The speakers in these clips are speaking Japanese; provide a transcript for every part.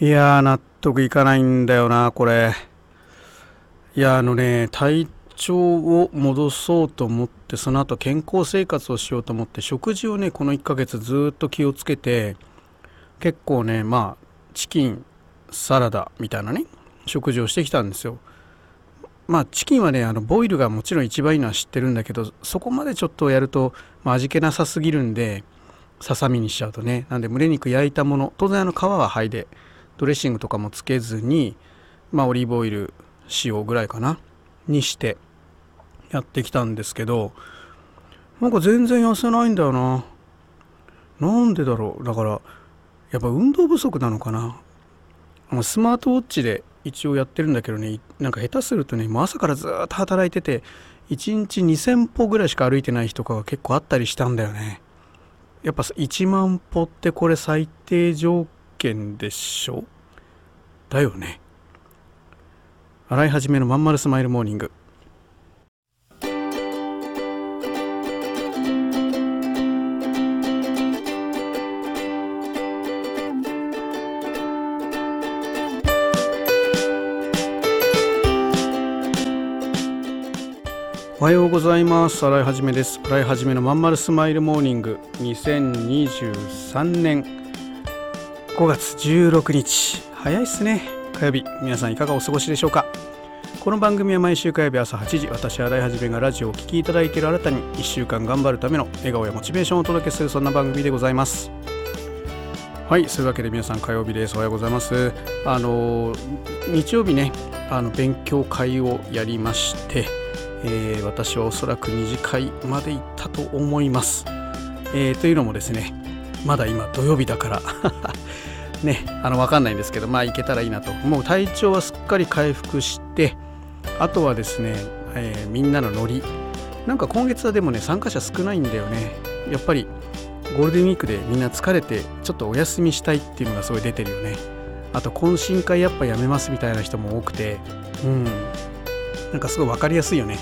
いやー納得いかないんだよなこれ。いやあのね体調を戻そうと思ってその後健康生活をしようと思って食事をねこの1ヶ月ずっと気をつけて結構ねまあチキンサラダみたいなね食事をしてきたんですよ。まあチキンはねあのボイルがもちろん一番いいのは知ってるんだけどそこまでちょっとやると、まあ、味気なさすぎるんでささみにしちゃうとね。なんで胸肉焼いたもの。当然あの皮は剥いでドレッシングとかもつけずにまあオリーブオイル塩ぐらいかなにしてやってきたんですけどなんか全然痩せないんだよな。なんでだろう。だからやっぱ運動不足なのかな。スマートウォッチで一応やってるんだけどねなんか下手するとね朝からずっと働いてて1日2,000歩ぐらいしか歩いてない日とかが結構あったりしたんだよね。やっぱ1万歩ってこれ最低条件でしょ？だよね。洗い始めのまんまるスマイルモーニング。おはようございます。洗いはじめです。洗いはじめのまんまるスマイルモーニング。2023年。5月16日。早いっすね。火曜日皆さんいかがお過ごしでしょうか？この番組は毎週火曜日朝8時私洗いはじめがラジオをお聴きいただいている新たに1週間頑張るための笑顔やモチベーションをお届けするそんな番組でございます。はいそういうわけで皆さん火曜日です。おはようございます。あの日曜日ねあの勉強会をやりましてえー、私はおそらく2次会まで行ったと思います。えー、というのもですねまだ今土曜日だからねあの分かんないんですけどまあ行けたらいいなと。もう体調はすっかり回復してあとはですね、えー、みんなのノリ。なんか今月はでもね参加者少ないんだよね。やっぱりゴールデンウィークでみんな疲れてちょっとお休みしたいっていうのがすごい出てるよね。あと懇親会やっぱやめますみたいな人も多くてうん。なんかすごい分かりやすいよね。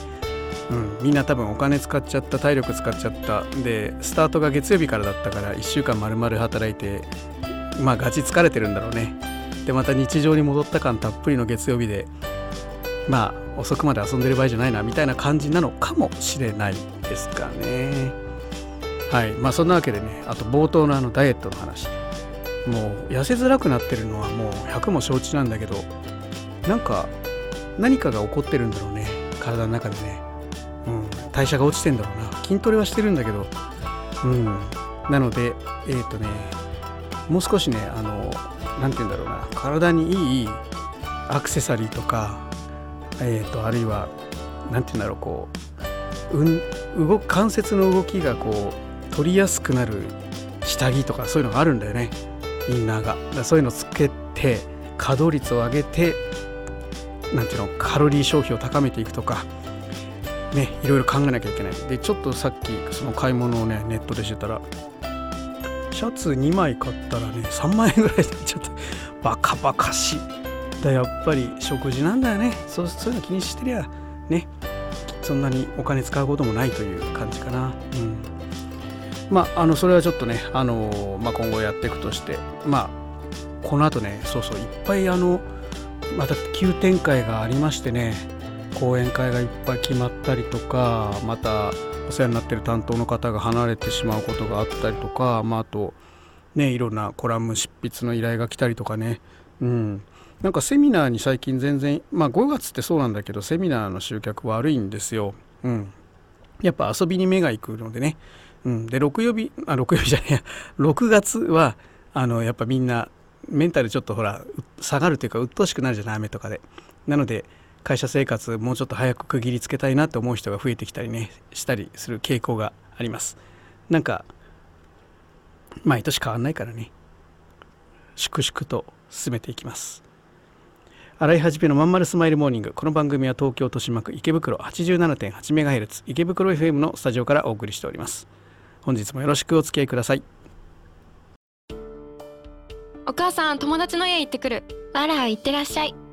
うん、みんな多分お金使っちゃった体力使っちゃった。でスタートが月曜日からだったから1週間丸々働いてまあガチ疲れてるんだろうね。でまた日常に戻った感たっぷりの月曜日でまあ遅くまで遊んでる場合じゃないなみたいな感じなのかもしれないですかね。はい。まあそんなわけでねあと冒頭のあのダイエットの話。もう痩せづらくなってるのはもう100も承知なんだけどなんか何かが起こってるんだろうね。体の中でね、うん、代謝が落ちてんだろうな。筋トレはしてるんだけど。うん。なのでえっ、ー、とねもう少しねあの何て言うんだろうな体にいいアクセサリーとかえっ、ー、とあるいは何て言うんだろうこう、うん、動く関節の動きがこう取りやすくなる下着とかそういうのがあるんだよね。インナーが。だそういうのつけて稼働率を上げてなんていうのカロリー消費を高めていくとかねいろいろ考えなきゃいけない。でちょっとさっきその買い物をねネットでしてたらシャツ2枚買ったらね3万円ぐらいでちょっとバカバカしい。だやっぱり食事なんだよね。そうそういうの気にしてりゃねそんなにお金使うこともないという感じかな。うん。まああのそれはちょっとねあの、まあ、今後やっていくとしてまあこの後ねそうそういっぱいあのまた急展開がありましてね講演会がいっぱい決まったりとかまたお世話になってる担当の方が離れてしまうことがあったりとか、まあ、あとねいろんなコラム執筆の依頼が来たりとかね。うん。なんかセミナーに最近全然まあ5月ってそうなんだけどセミナーの集客悪いんですよ。うん、やっぱ遊びに目が行くのでね。うん、で6曜日あ6曜日じゃねえや。6月はあのやっぱみんなメンタルちょっとほら下がるというか鬱陶しくなるじゃない雨とかで。なので会社生活もうちょっと早く区切りつけたいなって思う人が増えてきたりねしたりする傾向があります。なんか毎年変わんないからね。粛々と進めていきます。洗い始めのまんまるスマイルモーニング。この番組は東京豊島区池袋 87.8MHz 池袋 FM のスタジオからお送りしております。本日もよろしくお付き合いください。お母さん友達の家行ってくる。あら行ってらっしゃい。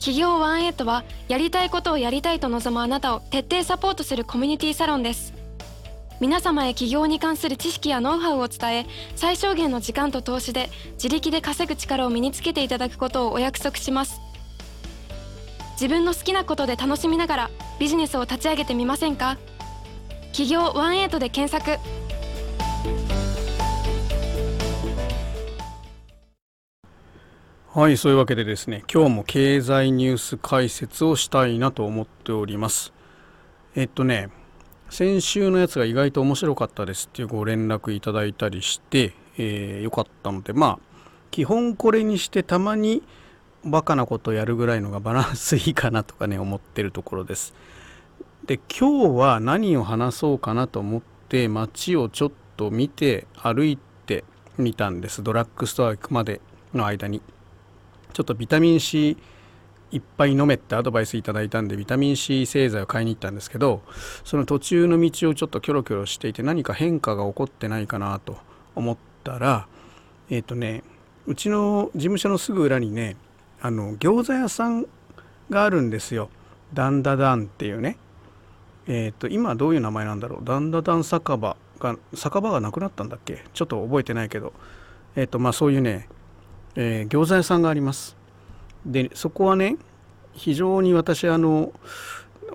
企業ワンエイトはやりたいことをやりたいと望むあなたを徹底サポートするコミュニティサロンです。皆様へ起業に関する知識やノウハウを伝え最小限の時間と投資で自力で稼ぐ力を身につけていただくことをお約束します。自分の好きなことで楽しみながらビジネスを立ち上げてみませんか？企業ワンエイトで検索。はいそういうわけでですね今日も経済ニュース解説をしたいなと思っております。えっとね先週のやつが意外と面白かったですっていうご連絡いただいたりして、えー、よかったのでまあ基本これにしてたまにバカなことやるぐらいのがバランスいいかなとかね思ってるところです。で今日は何を話そうかなと思って街をちょっと見て歩いてみたんです。ドラッグストア行くまでの間に。ちょっとビタミン C いっぱい飲めってアドバイスいただいたんでビタミン C 製剤を買いに行ったんですけどその途中の道をちょっとキョロキョロしていて何か変化が起こってないかなと思ったらえっ、ー、とねうちの事務所のすぐ裏にねあの餃子屋さんがあるんですよ。ダンダダンっていうね。えっ、ー、と今どういう名前なんだろう。ダンダダン酒場が酒場がなくなったんだっけ？ちょっと覚えてないけど。えっ、ー、とまあそういうねえー、餃子屋さんがあります。でそこはね非常に私あの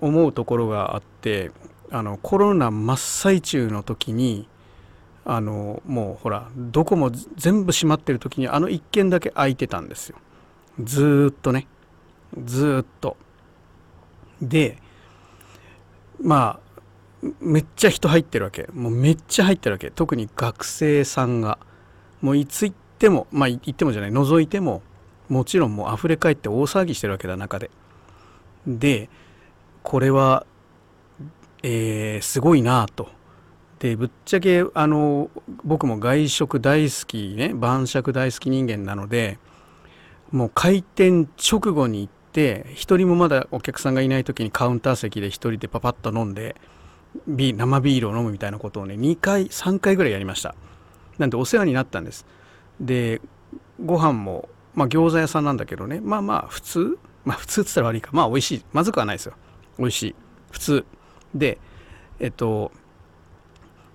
思うところがあってあのコロナ真っ最中の時にあのもうほらどこも全部閉まってる時にあの一軒だけ空いてたんですよ。ずっとね。ずっと。でまあめっちゃ人入ってるわけ。もうめっちゃ入ってるわけ。特に学生さんが。もういつ行ってもまあ言ってもじゃない覗いてももちろんもう溢れ返って大騒ぎしてるわけだ中で。でこれは、えー、すごいなと。でぶっちゃけあの僕も外食大好きね晩酌大好き人間なのでもう開店直後に行って一人もまだお客さんがいない時にカウンター席で一人でパパッと飲んでビ生ビールを飲むみたいなことをね2回3回ぐらいやりましたなんでお世話になったんですでご飯もまあ餃子屋さんなんだけどね。まあまあ普通？まあ普通っつったら悪いか。まあ美味しい。まずくはないですよ。美味しい。普通。でえっと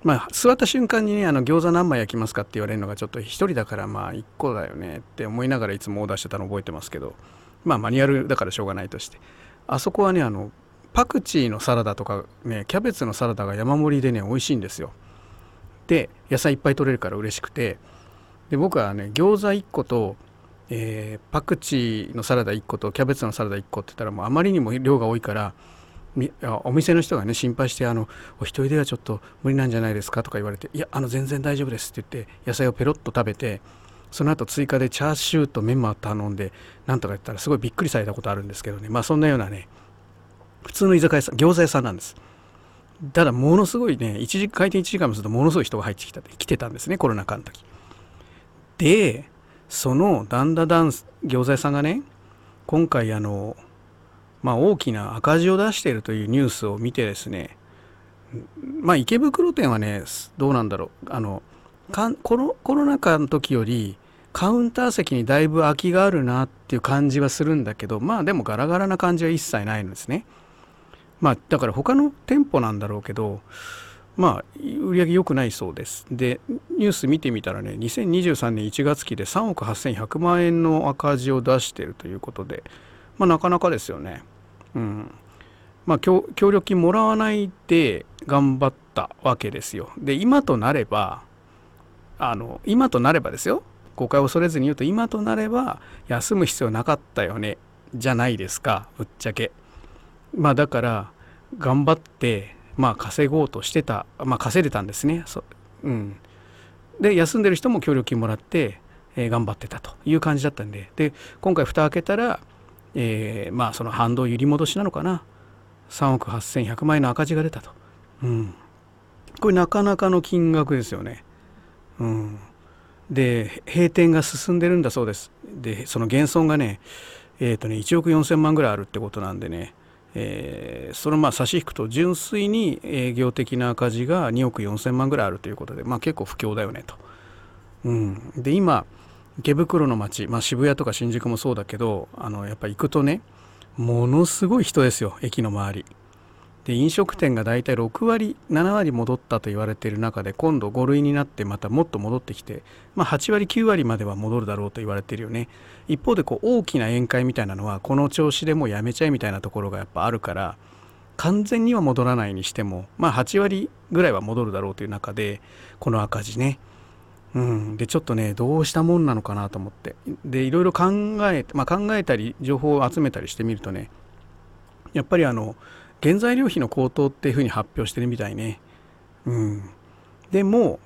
まあ座った瞬間にねあの餃子何枚焼きますかって言われるのがちょっと1人だからまあ1個だよねって思いながらいつもオーダーしてたの覚えてますけど。まあマニュアルだからしょうがないとして。あそこはねあのパクチーのサラダとかねキャベツのサラダが山盛りでね美味しいんですよ。で野菜いっぱい取れるから嬉しくて。で僕はね餃子1個と、えー、パクチーのサラダ1個とキャベツのサラダ1個って言ったらもうあまりにも量が多いからお店の人がね心配してあの「お一人ではちょっと無理なんじゃないですか?」とか言われて「いやあの全然大丈夫です」って言って野菜をペロッと食べてその後追加でチャーシューとメンマを頼んでなんとか言ったらすごいびっくりされたことあるんですけどね。まあそんなようなね普通の居酒屋さん餃子屋さんなんです。ただものすごいね1時開店1時間もするとものすごい人が入ってきた来てたんですねコロナ禍の時。でそのダンダダン餃子屋さんがね今回あのまあ大きな赤字を出しているというニュースを見てですねまあ池袋店はねどうなんだろう。あのコロコロナ禍の時よりカウンター席にだいぶ空きがあるなっていう感じはするんだけどまあでもガラガラな感じは一切ないんですね。まあだから他の店舗なんだろうけどまあ売り上げ良くないそうです。でニュース見てみたらね2023年1月期で3億8100万円の赤字を出しているということでまあなかなかですよね。うん。まあ協力金もらわないで頑張ったわけですよ。で今となればあの今となればですよ。誤解を恐れずに言うと今となれば休む必要なかったよねじゃないですかぶっちゃけ。まあだから頑張ってまあ、稼ごうとしてた、まあ、稼いでたんですね。そうん、で休んでる人も協力金もらって、えー、頑張ってたという感じだったんで。で今回蓋開けたら、えー、まあその反動揺り戻しなのかな。3億8100万円の赤字が出たと、うん、これなかなかの金額ですよね。うん、で閉店が進んでるんだそうです。でその減損がねえっ、ー、とね1億4,000万ぐらいあるってことなんでね。えー、そのまあ差し引くと純粋に営業的な赤字が2億4,000万ぐらいあるということで、まあ、結構不況だよねと。うん、で今池袋の街、まあ、渋谷とか新宿もそうだけどあのやっぱ行くとねものすごい人ですよ駅の周り。で飲食店が大体6割7割戻ったと言われている中で今度5類になってまたもっと戻ってきて、まあ、8割9割までは戻るだろうと言われているよね。一方でこう大きな宴会みたいなのはこの調子でもうやめちゃえみたいなところがやっぱあるから完全には戻らないにしてもまあ8割ぐらいは戻るだろうという中でこの赤字ね。うん、でちょっとねどうしたもんなのかなと思って。でいろいろ考え,、まあ、考えたり情報を集めたりしてみるとねやっぱりあの原材料費の高騰っていうふうに発表してるみたいね。うん、でも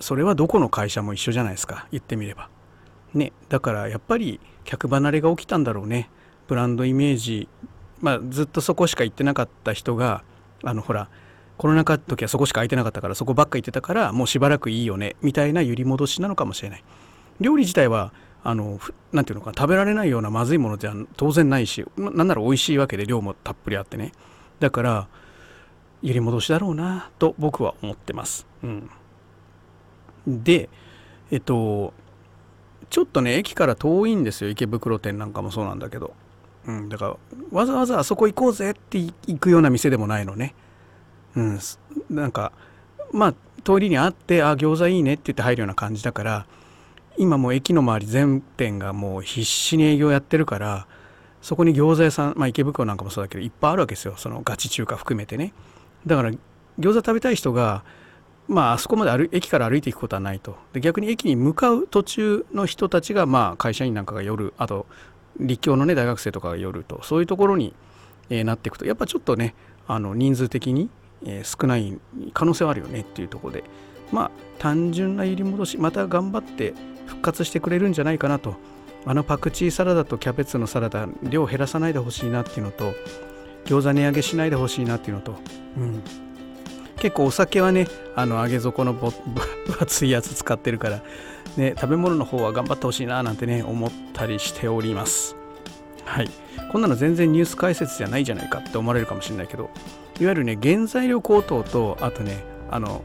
それはどこの会社も一緒じゃないですか。言ってみれば。ね、だからやっぱり客離れが起きたんだろうね。ブランドイメージ、まあ、ずっとそこしか行ってなかった人があのほらコロナ禍の時はそこしか空いてなかったからそこばっか行ってたからもうしばらくいいよね。みたいな揺り戻しなのかもしれない。料理自体はあのなんていうのか食べられないようなまずいものじゃ当然ないしなんなら美味しいわけで量もたっぷりあってね。だから揺り戻しだろうなと僕は思ってます。うん、でえっとちょっとね駅から遠いんですよ。池袋店なんかもそうなんだけど、うん、だからわざわざあそこ行こうぜって行くような店でもないのね。うん、なんかまあ通りにあってあ餃子いいねって言って入るような感じだから今もう駅の周り全店がもう必死に営業やってるからそこに餃子屋さん、まあ、池袋なんかもそうだけどいっぱいあるわけですよ。そのガチ中華含めてね。だから餃子食べたい人がまああそこまで歩駅から歩いていくことはないと。で逆に駅に向かう途中の人たちがまあ会社員なんかが夜あと立教のね大学生とかが夜と。そういうところに、えー、なっていくと。やっぱちょっとねあの人数的に、えー、少ない可能性はあるよね。っていうところで。まあ単純な揺り戻しまた頑張って復活してくれるんじゃないかなと。あのパクチーサラダとキャベツのサラダ量減らさないでほしいなっていうのと餃子値上げしないでほしいなっていうのと、うん、結構お酒はねあの揚げ底の分厚いやつ使ってるから、ね、食べ物の方は頑張ってほしいななんてね思ったりしておりますはいこんなの全然ニュース解説じゃないじゃないかって思われるかもしれないけどいわゆるね原材料高騰とあとねあの、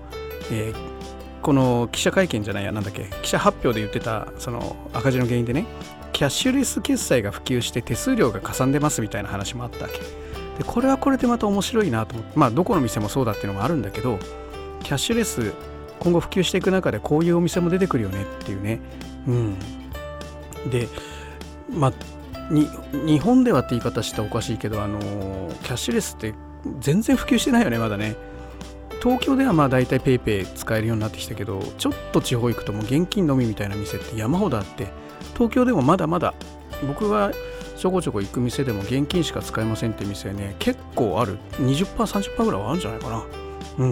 えーこの記者会見じゃないやなんだっけ記者発表で言ってたその赤字の原因でねキャッシュレス決済が普及して手数料がかさんでますみたいな話もあったわけ。でこれはこれでまた面白いなと思ってまあどこの店もそうだっていうのもあるんだけどキャッシュレス今後普及していく中でこういうお店も出てくるよねっていうね。うん。でまあ日本ではって言い方したらおかしいけどあのキャッシュレスって全然普及してないよねまだね。東京ではまあ大体 PayPay 使えるようになってきたけどちょっと地方行くともう現金のみみたいな店って山ほどあって東京でもまだまだ僕がちょこちょこ行く店でも現金しか使えませんって店ね結構ある。20%30% ぐらいはあるんじゃないかな。うん。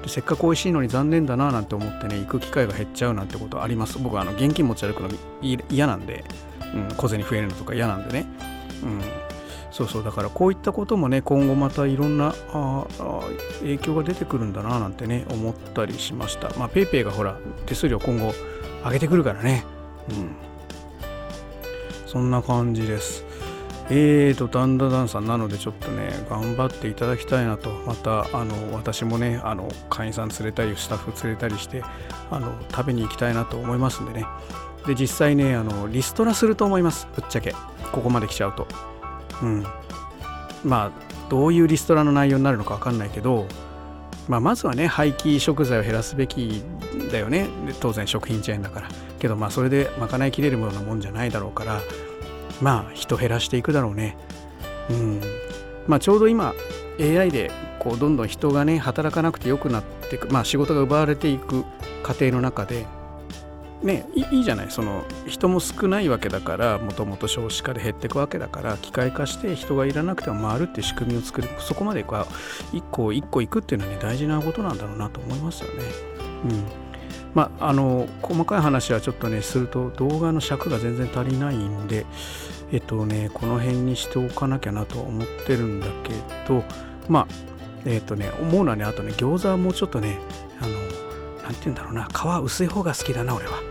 でせっかく美味しいのに残念だななんて思ってね行く機会が減っちゃうなんてことあります。僕はあの現金持ち歩くの嫌なんで、うん、小銭増えるのとか嫌なんでね。うん。そうそうだからこういったこともね今後またいろんなあ影響が出てくるんだななんてね思ったりしました。まあ PayPay がほら手数料今後上げてくるからね。うん。そんな感じです。えーと、ダンダダンさん。なのでちょっとね、頑張っていただきたいなと、また、あの、私もね、あの、会員さん連れたり、スタッフ連れたりして、あの、食べに行きたいなと思いますんでね。で、実際ね、あの、リストラすると思います、ぶっちゃけ。ここまで来ちゃうと。うん、まあどういうリストラの内容になるのか分かんないけど、まあ、まずはね廃棄食材を減らすべきだよね。当然食品チェーンだから。けどまあそれで賄いきれるようなもんじゃないだろうからまあ人減らしていくだろうね。うん。まあちょうど今 AI でこうどんどん人がね働かなくてよくなっていくまあ仕事が奪われていく過程の中でねいいじゃないその人も少ないわけだからもともと少子化で減っていくわけだから機械化して人がいらなくても回るっていう仕組みを作るそこまでこう一個一個いくっていうのはね大事なことなんだろうなと思いますよね。うんまあ、あの細かい話はちょっとねすると動画の尺が全然足りないんでえっとねこの辺にしておかなきゃなと思ってるんだけどまあえっとね思うのはねあとね餃子はもうちょっとねあの何て言うんだろうな皮薄い方が好きだな俺は。